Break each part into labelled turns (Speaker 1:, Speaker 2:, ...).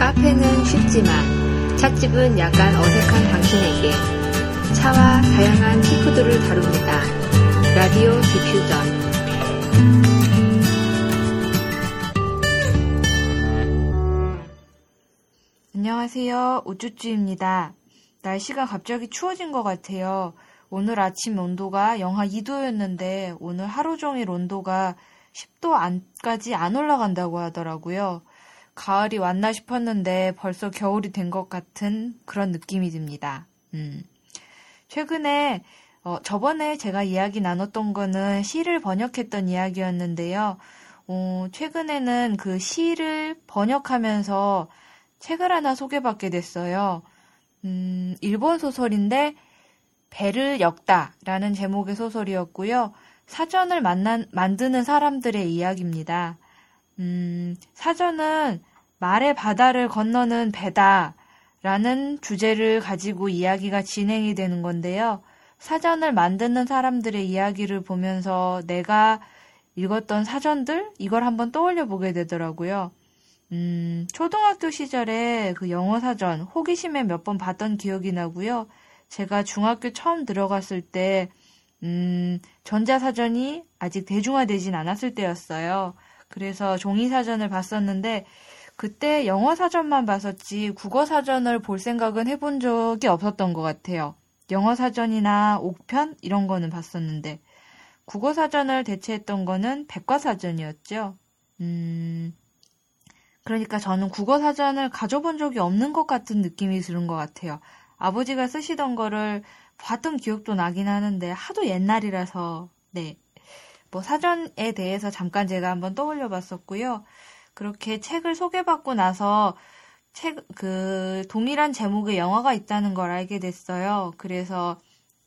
Speaker 1: 카페는 쉽지만 찻집은 약간 어색한 당신에게 차와 다양한 티푸드를 다룹니다. 라디오 디퓨전
Speaker 2: 안녕하세요. 우쭈쭈입니다. 날씨가 갑자기 추워진 것 같아요. 오늘 아침 온도가 영하 2도였는데 오늘 하루 종일 온도가 10도 안까지 안 올라간다고 하더라고요. 가을이 왔나 싶었는데 벌써 겨울이 된 것 같은 그런 느낌이 듭니다. 음. 최근에 어, 저번에 제가 이야기 나눴던 거는 시를 번역했던 이야기였는데요. 어, 최근에는 그 시를 번역하면서 책을 하나 소개받게 됐어요. 음, 일본 소설인데 배를 엮다라는 제목의 소설이었고요. 사전을 만난, 만드는 사람들의 이야기입니다. 음, 사전은 말의 바다를 건너는 배다 라는 주제를 가지고 이야기가 진행이 되는 건데요. 사전을 만드는 사람들의 이야기를 보면서 내가 읽었던 사전들 이걸 한번 떠올려 보게 되더라고요. 음, 초등학교 시절에 그 영어 사전 호기심에 몇 번 봤던 기억이 나고요. 제가 중학교 처음 들어갔을 때 음, 전자사전이 아직 대중화되진 않았을 때였어요. 그래서 종이 사전을 봤었는데, 그때 영어 사전만 봤었지, 국어 사전을 볼 생각은 해본 적이 없었던 것 같아요. 영어 사전이나 옥편? 이런 거는 봤었는데, 국어 사전을 대체했던 거는 백과 사전이었죠. 음, 그러니까 저는 국어 사전을 가져본 적이 없는 것 같은 느낌이 드는 것 같아요. 아버지가 쓰시던 거를 봤던 기억도 나긴 하는데 하도 옛날이라서 네. 뭐 사전에 대해서 잠깐 제가 한번 떠올려 봤었고요. 그렇게 책을 소개받고 나서 책, 그, 동일한 제목의 영화가 있다는 걸 알게 됐어요. 그래서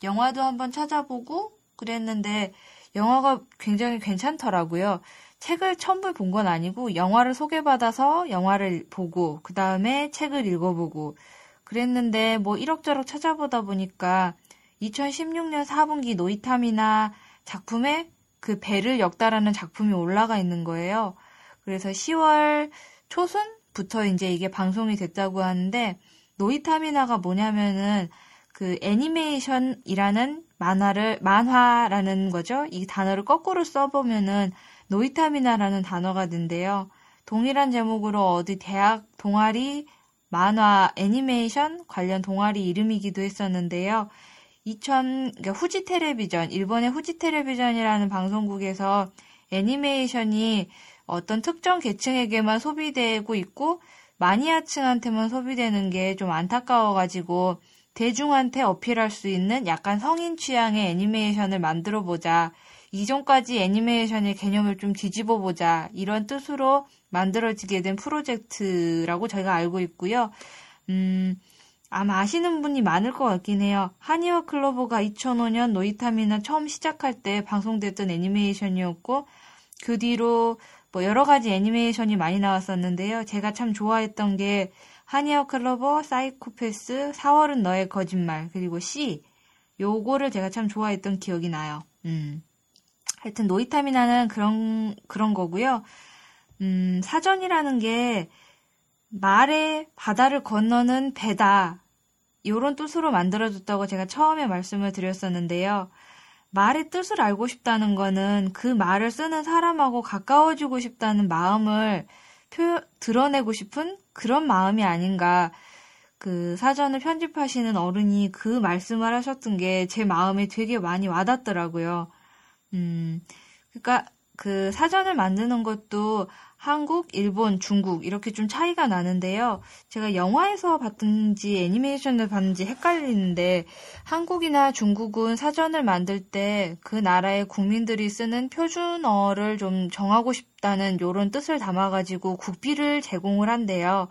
Speaker 2: 영화도 한번 찾아보고 그랬는데 영화가 굉장히 괜찮더라고요. 책을 처음 본 건 아니고 영화를 소개받아서 영화를 보고 그 다음에 책을 읽어보고 그랬는데 뭐 이럭저럭 찾아보다 보니까 2016년 4분기 노이타미나 작품에 그 배를 엮다라는 작품이 올라가 있는 거예요. 그래서 10월 초순부터 이제 이게 방송이 됐다고 하는데 노이타미나가 뭐냐면은 그 애니메이션이라는 만화를 만화라는 거죠. 이 단어를 거꾸로 써보면은 노이타미나라는 단어가 된대요. 동일한 제목으로 어디 대학 동아리 만화 애니메이션 관련 동아리 이름이기도 했었는데요. 2000 그러니까 후지 텔레비전 일본의 후지 텔레비전이라는 방송국에서 애니메이션이 어떤 특정 계층에게만 소비되고 있고 마니아층한테만 소비되는 게 좀 안타까워가지고 대중한테 어필할 수 있는 약간 성인 취향의 애니메이션을 만들어 보자. 이전까지 애니메이션의 개념을 좀 뒤집어 보자. 이런 뜻으로 만들어지게 된 프로젝트라고 저희가 알고 있고요. 음, 아마 아시는 분이 많을 것 같긴 해요. 하니와 클로버가 2005년 노이타미나 처음 시작할 때 방송됐던 애니메이션이었고 그 뒤로 뭐 여러 가지 애니메이션이 많이 나왔었는데요. 제가 참 좋아했던 게 하니와 클로버, 사이코패스, 4월은 너의 거짓말 그리고 C 요거를 제가 참 좋아했던 기억이 나요. 음. 하여튼 노이타미나는 그런 그런 거고요. 음, 사전이라는 게 말의 바다를 건너는 배다. 이런 뜻으로 만들어졌다고 제가 처음에 말씀을 드렸었는데요. 말의 뜻을 알고 싶다는 거는 그 말을 쓰는 사람하고 가까워지고 싶다는 마음을 표, 드러내고 싶은 그런 마음이 아닌가. 그 사전을 편집하시는 어른이 그 말씀을 하셨던 게 제 마음에 되게 많이 와닿더라고요. 음, 그러니까 그 사전을 만드는 것도 한국, 일본, 중국 이렇게 좀 차이가 나는데요. 제가 영화에서 봤든지 애니메이션을 봤는지 헷갈리는데 한국이나 중국은 사전을 만들 때 그 나라의 국민들이 쓰는 표준어를 좀 정하고 싶다는 이런 뜻을 담아가지고 국비를 제공을 한대요.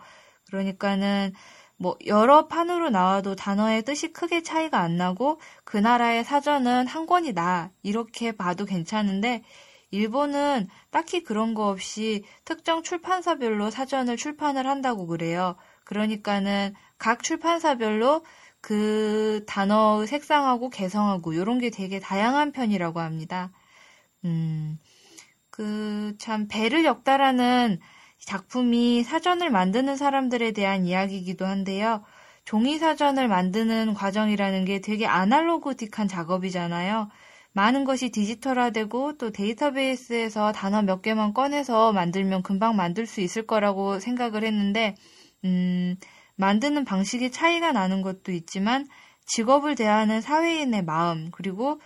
Speaker 2: 그러니까는 뭐 여러 판으로 나와도 단어의 뜻이 크게 차이가 안 나고 그 나라의 사전은 한 권이다 이렇게 봐도 괜찮은데 일본은 딱히 그런 거 없이 특정 출판사별로 사전을 출판을 한다고 그래요. 그러니까는 각 출판사별로 그 단어 색상하고 개성하고 이런 게 되게 다양한 편이라고 합니다. 음, 그 참 배를 엮다라는 작품이 사전을 만드는 사람들에 대한 이야기이기도 한데요. 종이 사전을 만드는 과정이라는 게 되게 아날로그틱한 작업이잖아요. 많은 것이 디지털화되고 또 데이터베이스에서 단어 몇 개만 꺼내서 만들면 금방 만들 수 있을 거라고 생각을 했는데, 음, 만드는 방식이 차이가 나는 것도 있지만 직업을 대하는 사회인의 마음, 그리고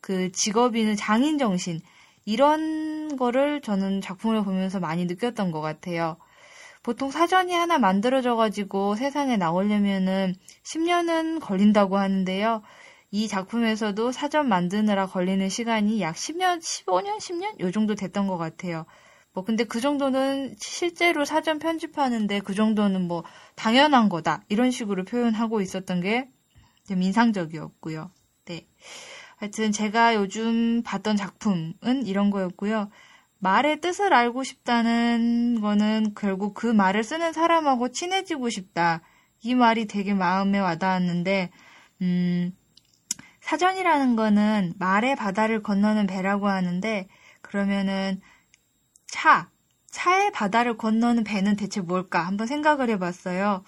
Speaker 2: 그 직업인의 장인 정신, 이런 거를 저는 작품을 보면서 많이 느꼈던 것 같아요. 보통 사전이 하나 만들어져가지고 세상에 나오려면은 10년은 걸린다고 하는데요. 이 작품에서도 사전 만드느라 걸리는 시간이 약 10년, 15년, 10년? 요 정도 됐던 것 같아요. 뭐, 근데 그 정도는 실제로 사전 편집하는데 그 정도는 뭐, 당연한 거다. 이런 식으로 표현하고 있었던 게 좀 인상적이었고요. 네. 하여튼 제가 요즘 봤던 작품은 이런 거였고요. 말의 뜻을 알고 싶다는 거는 결국 그 말을 쓰는 사람하고 친해지고 싶다. 이 말이 되게 마음에 와닿았는데, 음, 사전이라는 거는 말의 바다를 건너는 배라고 하는데, 그러면은 차, 차의 바다를 건너는 배는 대체 뭘까? 한번 생각을 해봤어요.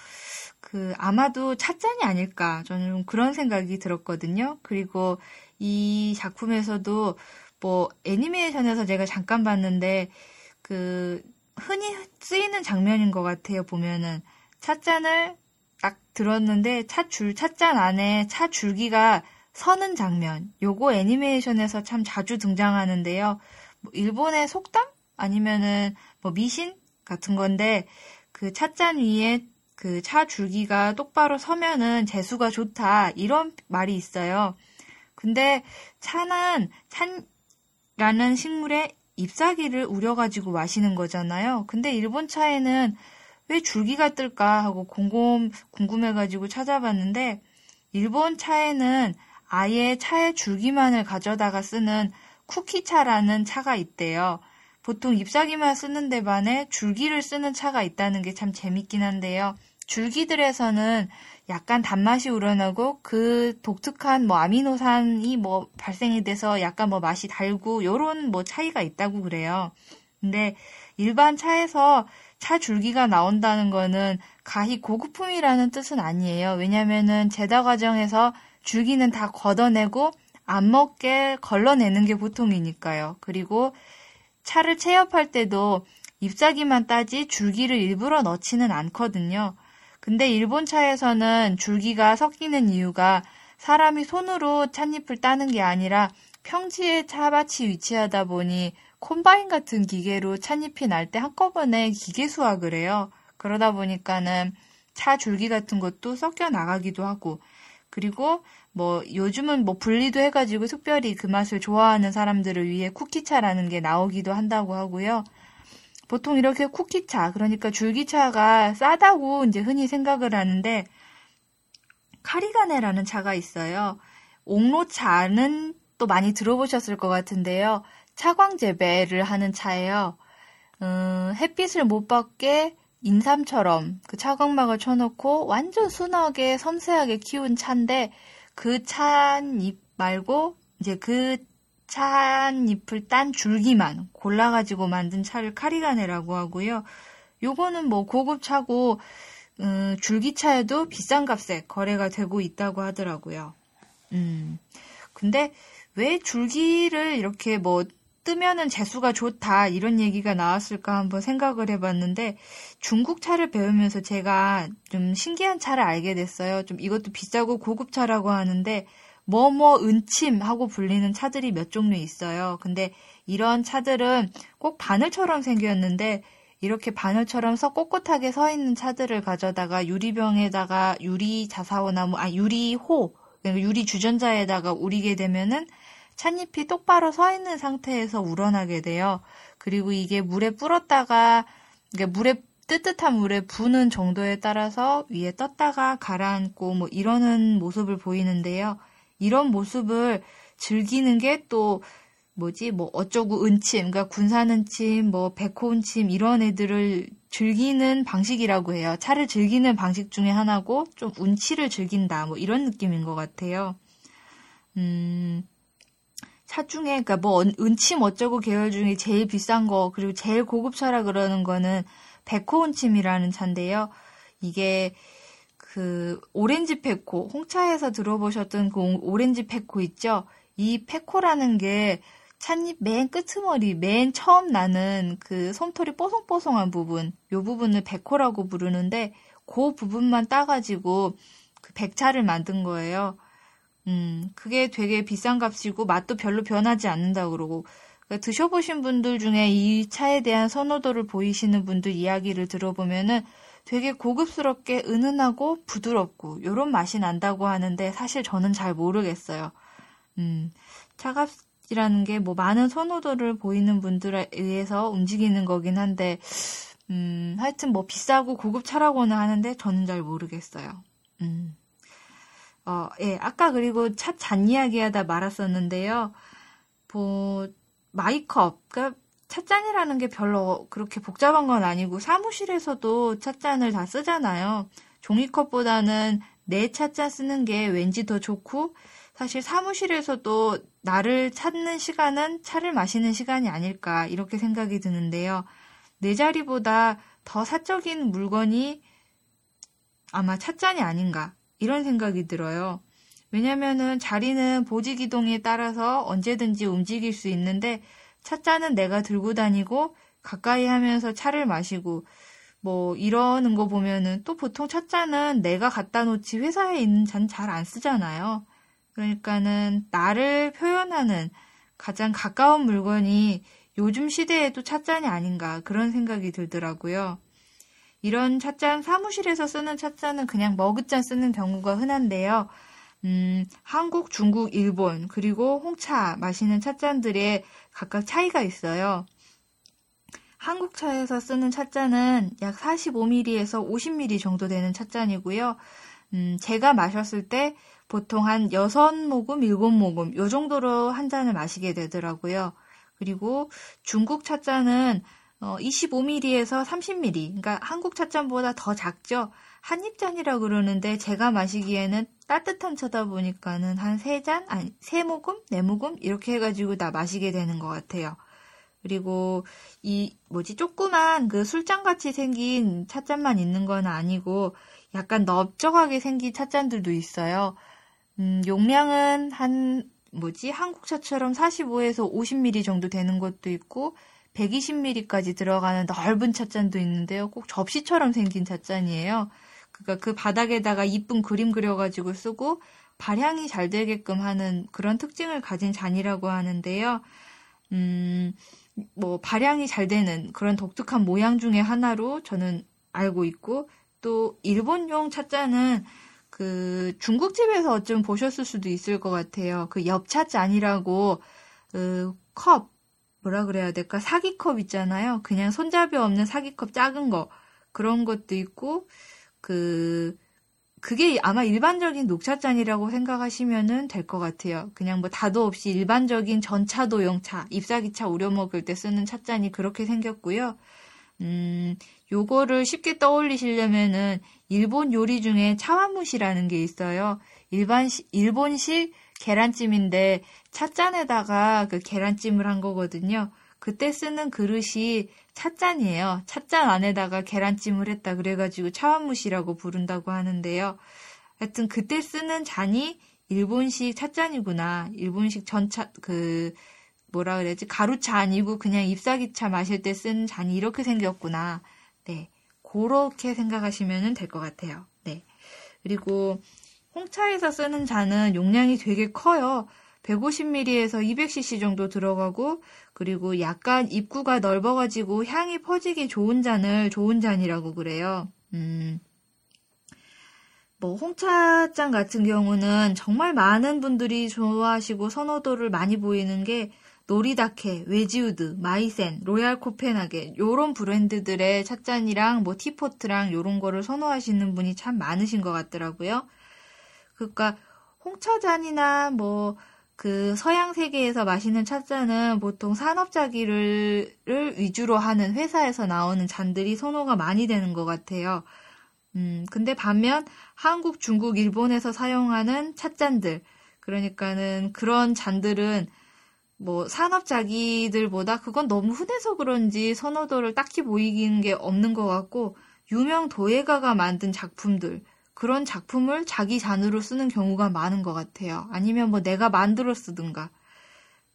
Speaker 2: 그, 아마도 찻잔이 아닐까. 저는 그런 생각이 들었거든요. 그리고 이 작품에서도 뭐 애니메이션에서 제가 잠깐 봤는데 그 흔히 쓰이는 장면인 것 같아요. 보면은 찻잔을 딱 들었는데 찻줄 찻잔 안에 차 줄기가 서는 장면. 요거 애니메이션에서 참 자주 등장하는데요. 뭐 일본의 속담 아니면은 뭐 미신 같은 건데 그 찻잔 위에 그 차 줄기가 똑바로 서면은 재수가 좋다 이런 말이 있어요. 근데 차는 찬 라는 식물의 잎사귀를 우려가지고 마시는 거잖아요. 근데 일본 차에는 왜 줄기가 뜰까 하고 궁금, 궁금해가지고 찾아봤는데, 일본 차에는 아예 차의 줄기만을 가져다가 쓰는 쿠키차라는 차가 있대요. 보통 잎사귀만 쓰는 데 반해 줄기를 쓰는 차가 있다는 게 참 재밌긴 한데요. 줄기들에서는 약간 단맛이 우러나고 그 독특한 뭐 아미노산이 뭐 발생이 돼서 약간 뭐 맛이 달고 요런 뭐 차이가 있다고 그래요. 근데 일반 차에서 차 줄기가 나온다는 거는 가히 고급품이라는 뜻은 아니에요. 왜냐면은 제다 과정에서 줄기는 다 걷어내고 안 먹게 걸러내는 게 보통이니까요. 그리고 차를 체협할 때도 잎사귀만 따지 줄기를 일부러 넣지는 않거든요. 근데 일본 차에서는 줄기가 섞이는 이유가 사람이 손으로 찻잎을 따는 게 아니라 평지에 차밭이 위치하다 보니 콤바인 같은 기계로 찻잎이 날 때 한꺼번에 기계 수확을 해요. 그러다 보니까는 차 줄기 같은 것도 섞여 나가기도 하고 그리고 뭐 요즘은 뭐 분리도 해가지고 특별히 그 맛을 좋아하는 사람들을 위해 쿠키차라는 게 나오기도 한다고 하고요. 보통 이렇게 쿠키차, 그러니까 줄기차가 싸다고 이제 흔히 생각을 하는데, 카리가네라는 차가 있어요. 옥로차는 또 많이 들어보셨을 것 같은데요. 차광 재배를 하는 차예요. 음, 햇빛을 못 받게 인삼처럼 그 차광막을 쳐놓고 완전 순하게 섬세하게 키운 차인데 그 차잎 말고 이제 그 찻잎을 딴 줄기만 골라가지고 만든 차를 카리가네라고 하고요. 요거는 뭐 고급 차고 음, 줄기차에도 비싼 값에 거래가 되고 있다고 하더라고요. 음, 근데 왜 줄기를 이렇게 뭐 뜨면은 재수가 좋다 이런 얘기가 나왔을까 한번 생각을 해봤는데 중국 차를 배우면서 제가 좀 신기한 차를 알게 됐어요. 좀 이것도 비싸고 고급 차라고 하는데 뭐뭐 은침 하고 불리는 차들이 몇 종류 있어요. 근데 이런 차들은 꼭 바늘처럼 생겼는데 이렇게 바늘처럼 서 꼿꼿하게 서 있는 차들을 가져다가 유리병에다가 유리 자사오나무, 아, 유리호, 그러니까 유리 주전자에다가 우리게 되면은 찻잎이 똑바로 서 있는 상태에서 우러나게 돼요. 그리고 이게 물에 불었다가, 그러니까 물에 뜨뜻한 물에 부는 정도에 따라서 위에 떴다가 가라앉고 뭐 이러는 모습을 보이는데요. 이런 모습을 즐기는 게 또 뭐지 뭐 어쩌고 은침 그러니까 군산 은침 뭐 백호 은침 이런 애들을 즐기는 방식이라고 해요. 차를 즐기는 방식 중에 하나고 좀 운치를 즐긴다 뭐 이런 느낌인 것 같아요. 음. 차 중에 그러니까 뭐 은침 어쩌고 계열 중에 제일 비싼 거 그리고 제일 고급 차라 그러는 거는 백호은침이라는 차인데요. 이게 그 orange pekoe, 홍차에서 들어보셨던 그 orange pekoe 있죠? 이 pekoe라는 게 찻잎 맨 끄트머리, 맨 처음 나는 그 솜털이 뽀송뽀송한 부분, 요 부분을 백호라고 부르는데 그 부분만 따가지고 그 백차를 만든 거예요. 음, 그게 되게 비싼 값이고 맛도 별로 변하지 않는다 그러고 그러니까 드셔보신 분들 중에 이 차에 대한 선호도를 보이시는 분들 이야기를 들어보면은 되게 고급스럽게 은은하고 부드럽고 이런 맛이 난다고 하는데 사실 저는 잘 모르겠어요. 음, 차갑이라는 게 뭐 많은 선호도를 보이는 분들에 의해서 움직이는 거긴 한데 음, 하여튼 뭐 비싸고 고급 차라고는 하는데 저는 잘 모르겠어요. 음. 어, 예, 아까 그리고 차 잔 이야기 하다 말았었는데요. 뭐, 마이컵, 그러니까 찻잔이라는 게 별로 그렇게 복잡한 건 아니고 사무실에서도 찻잔을 다 쓰잖아요. 종이컵보다는 내 찻잔 쓰는 게 왠지 더 좋고 사실 사무실에서도 나를 찾는 시간은 차를 마시는 시간이 아닐까 이렇게 생각이 드는데요. 내 자리보다 더 사적인 물건이 아마 찻잔이 아닌가 이런 생각이 들어요. 왜냐면은 자리는 보직 이동에 따라서 언제든지 움직일 수 있는데 찻잔은 내가 들고 다니고 가까이 하면서 차를 마시고 뭐 이러는 거 보면은 또 보통 찻잔은 내가 갖다 놓지 회사에 있는 잔 잘 안 쓰잖아요. 그러니까는 나를 표현하는 가장 가까운 물건이 요즘 시대에도 찻잔이 아닌가 그런 생각이 들더라고요. 이런 찻잔 사무실에서 쓰는 찻잔은 그냥 머그잔 쓰는 경우가 흔한데요. 음, 한국, 중국, 일본, 그리고 홍차 마시는 찻잔들의 각각 차이가 있어요. 한국 차에서 쓰는 찻잔은 약 45ml에서 50ml 정도 되는 찻잔이고요. 음, 제가 마셨을 때 보통 한 6모금, 7모금, 요 정도로 한 잔을 마시게 되더라고요. 그리고 중국 찻잔은 어, 25ml에서 30ml, 그러니까 한국 찻잔보다 더 작죠. 한입잔이라고 그러는데 제가 마시기에는 따뜻한 차다 보니까는 한 세 잔, 아니, 세 모금, 네 모금 이렇게 해가지고 다 마시게 되는 것 같아요. 그리고 이 뭐지 조그만 그 술잔 같이 생긴 찻잔만 있는 건 아니고 약간 넓적하게 생긴 찻잔들도 있어요. 음, 용량은 한 뭐지 한국차처럼 45에서 50ml 정도 되는 것도 있고 120ml까지 들어가는 넓은 찻잔도 있는데요. 꼭 접시처럼 생긴 찻잔이에요. 그러니까 그 바닥에다가 이쁜 그림 그려가지고 쓰고 발향이 잘 되게끔 하는 그런 특징을 가진 잔이라고 하는데요. 음, 뭐 발향이 잘 되는 그런 독특한 모양 중에 하나로 저는 알고 있고 또 일본용 찻잔은 그 중국집에서 어쩜 보셨을 수도 있을 것 같아요. 그 엽찻잔이라고 그 컵 뭐라 그래야 될까 사기컵 있잖아요. 그냥 손잡이 없는 사기컵 작은 거 그런 것도 있고 그 그게 아마 일반적인 녹차잔이라고 생각하시면 될것 같아요. 그냥 뭐 다도 없이 일반적인 전차도용 차, 잎사귀차 우려 먹을 때 쓰는 찻잔이 그렇게 생겼고요. 음, 요거를 쉽게 떠올리시려면은 일본 요리 중에 차와무시라는 게 있어요. 일반 일본식 계란찜인데 찻잔에다가 그 계란찜을 한 거거든요. 그때 쓰는 그릇이 찻잔이에요. 찻잔 안에다가 계란찜을 했다 그래가지고 차완무시라고 부른다고 하는데요. 하여튼 그때 쓰는 잔이 일본식 찻잔이구나. 일본식 전차 그 뭐라 그래야지 가루차 아니고 그냥 잎사귀차 마실 때 쓴 잔이 이렇게 생겼구나. 네, 그렇게 생각하시면 될 것 같아요. 네, 그리고 홍차에서 쓰는 잔은 용량이 되게 커요. 150ml에서 200cc 정도 들어가고 그리고 약간 입구가 넓어가지고 향이 퍼지기 좋은 잔을 좋은 잔이라고 그래요. 음. 뭐 홍차잔 같은 경우는 정말 많은 분들이 좋아하시고 선호도를 많이 보이는 게 노리다케, 웨지우드, 마이센, 로얄 코펜하겐 요런 브랜드들의 찻잔이랑 뭐 teapot랑 요런 거를 선호하시는 분이 참 많으신 것 같더라고요. 그러니까 홍차잔이나 뭐 그 서양 세계에서 마시는 찻잔은 보통 산업자기를 위주로 하는 회사에서 나오는 잔들이 선호가 많이 되는 것 같아요. 음, 근데 반면 한국, 중국, 일본에서 사용하는 찻잔들, 그러니까는 그런 잔들은 뭐 산업 자기들보다 그건 너무 흔해서 그런지 선호도를 딱히 보이는 게 없는 것 같고 유명 도예가가 만든 작품들 그런 작품을 자기 잔으로 쓰는 경우가 많은 것 같아요. 아니면 뭐 내가 만들어 쓰든가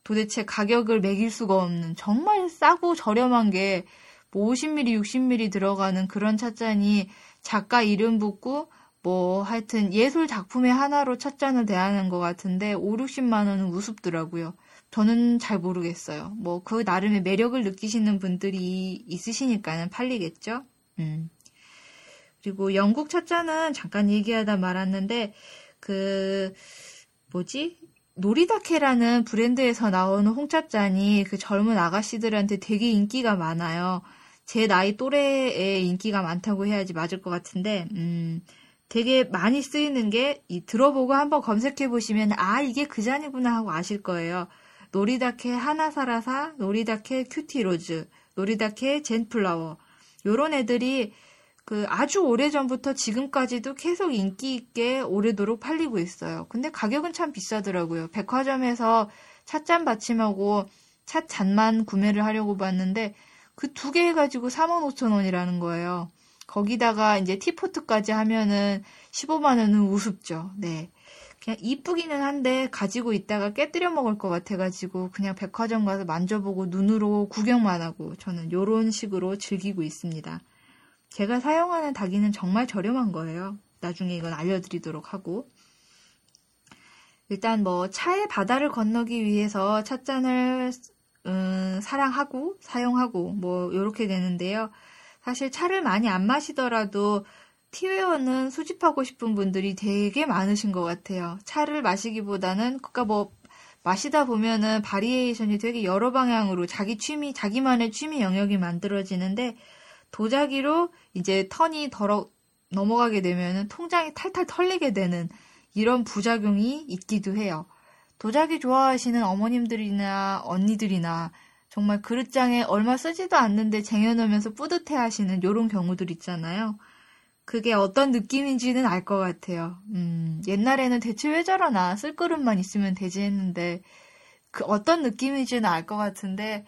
Speaker 2: 도대체 가격을 매길 수가 없는 정말 싸고 저렴한 게 뭐 50ml, 60ml 들어가는 그런 찻잔이 작가 이름 붙고 뭐 하여튼 예술 작품의 하나로 찻잔을 대하는 것 같은데 5, 60만 원은 우습더라고요. 저는 잘 모르겠어요. 뭐 그 나름의 매력을 느끼시는 분들이 있으시니까는 팔리겠죠. 음. 그리고 영국 찻잔은 잠깐 얘기하다 말았는데 그 뭐지 노리다케라는 브랜드에서 나오는 홍차잔이 그 젊은 아가씨들한테 되게 인기가 많아요. 제 나이 또래에 인기가 많다고 해야지 맞을 것 같은데, 음, 되게 많이 쓰이는 게, 이, 들어보고 한번 검색해 보시면, 아, 이게 그 잔이구나 하고 아실 거예요. 노리다케 하나사라사, 노리다케 큐티로즈, 노리다케 젠플라워. 요런 애들이 그 아주 오래 전부터 지금까지도 계속 인기 있게 오래도록 팔리고 있어요. 근데 가격은 참 비싸더라고요. 백화점에서 찻잔 받침하고 찻잔만 구매를 하려고 봤는데 그 두 개 해가지고 45,000원이라는 거예요. 거기다가 이제 티포트까지 하면은 15만 원은 우습죠. 네. 그냥 이쁘기는 한데 가지고 있다가 깨뜨려 먹을 것 같아가지고 그냥 백화점 가서 만져보고 눈으로 구경만 하고 저는 요런 식으로 즐기고 있습니다. 제가 사용하는 닭이는 정말 저렴한 거예요. 나중에 이건 알려드리도록 하고. 일단 뭐 차의 바다를 건너기 위해서 찻잔을 음, 사랑하고 사용하고 뭐 이렇게 되는데요. 사실 차를 많이 안 마시더라도 티웨어는 수집하고 싶은 분들이 되게 많으신 것 같아요. 차를 마시기보다는 그러니까 뭐 마시다 보면은 바리에이션이 되게 여러 방향으로 자기 취미 자기만의 취미 영역이 만들어지는데 도자기로 이제 턴이 덜어 넘어가게 되면은 통장이 탈탈 털리게 되는 이런 부작용이 있기도 해요. 도자기 좋아하시는 어머님들이나 언니들이나 정말 그릇장에 얼마 쓰지도 않는데 쟁여놓으면서 뿌듯해 하시는 이런 경우들 있잖아요. 그게 어떤 느낌인지는 알 것 같아요. 음, 옛날에는 대체 왜 저러나 쓸 그릇만 있으면 되지 했는데 그 어떤 느낌인지는 알 것 같은데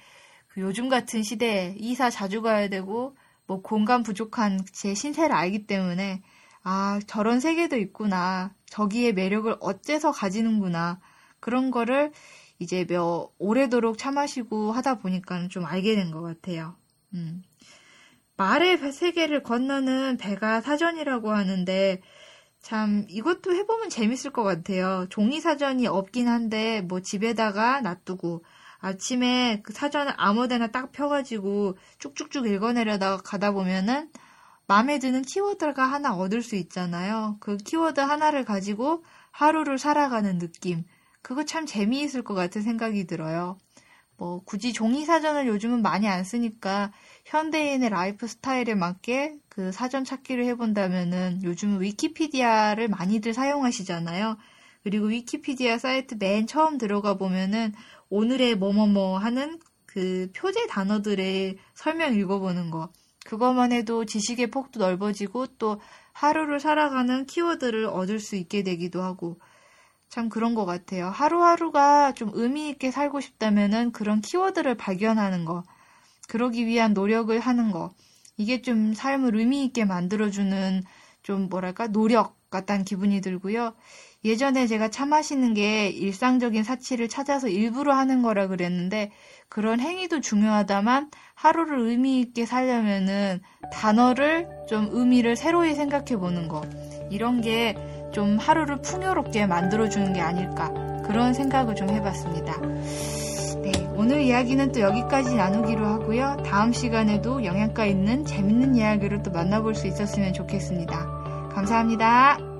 Speaker 2: 그 요즘 같은 시대에 이사 자주 가야 되고 뭐 공간 부족한 제 신세를 알기 때문에 아 저런 세계도 있구나 저기에 매력을 어째서 가지는구나 그런 거를 이제 몇 오래도록 참아시고 하다 보니까 좀 알게 된 것 같아요. 음. 말의 세계를 건너는 배가 사전이라고 하는데 참 이것도 해보면 재밌을 것 같아요. 종이 사전이 없긴 한데 뭐 집에다가 놔두고 아침에 그 사전을 아무데나 딱 펴가지고 쭉쭉쭉 읽어내려다가 가다 보면은 마음에 드는 키워드가 하나 얻을 수 있잖아요. 그 키워드 하나를 가지고 하루를 살아가는 느낌. 그거 참 재미있을 것 같은 생각이 들어요. 뭐 굳이 종이 사전을 요즘은 많이 안 쓰니까 현대인의 라이프 스타일에 맞게 그 사전 찾기를 해본다면은 요즘은 위키피디아를 많이들 사용하시잖아요. 그리고 위키피디아 사이트 맨 처음 들어가 보면은 오늘의 뭐뭐뭐 하는 그 표제 단어들의 설명 읽어보는 거. 그것만 해도 지식의 폭도 넓어지고 또 하루를 살아가는 키워드를 얻을 수 있게 되기도 하고 참 그런 것 같아요. 하루하루가 좀 의미 있게 살고 싶다면은 그런 키워드를 발견하는 거. 그러기 위한 노력을 하는 거. 이게 좀 삶을 의미 있게 만들어주는 좀 뭐랄까 노력 같다는 기분이 들고요. 예전에 제가 차 마시는 게 일상적인 사치를 찾아서 일부러 하는 거라 그랬는데 그런 행위도 중요하다만 하루를 의미 있게 살려면은 단어를 좀 의미를 새로이 생각해 보는 거 이런 게 좀 하루를 풍요롭게 만들어 주는 게 아닐까 그런 생각을 좀 해봤습니다. 네, 오늘 이야기는 또 여기까지 나누기로 하고요. 다음 시간에도 영양가 있는 재밌는 이야기를 또 만나볼 수 있었으면 좋겠습니다. 감사합니다.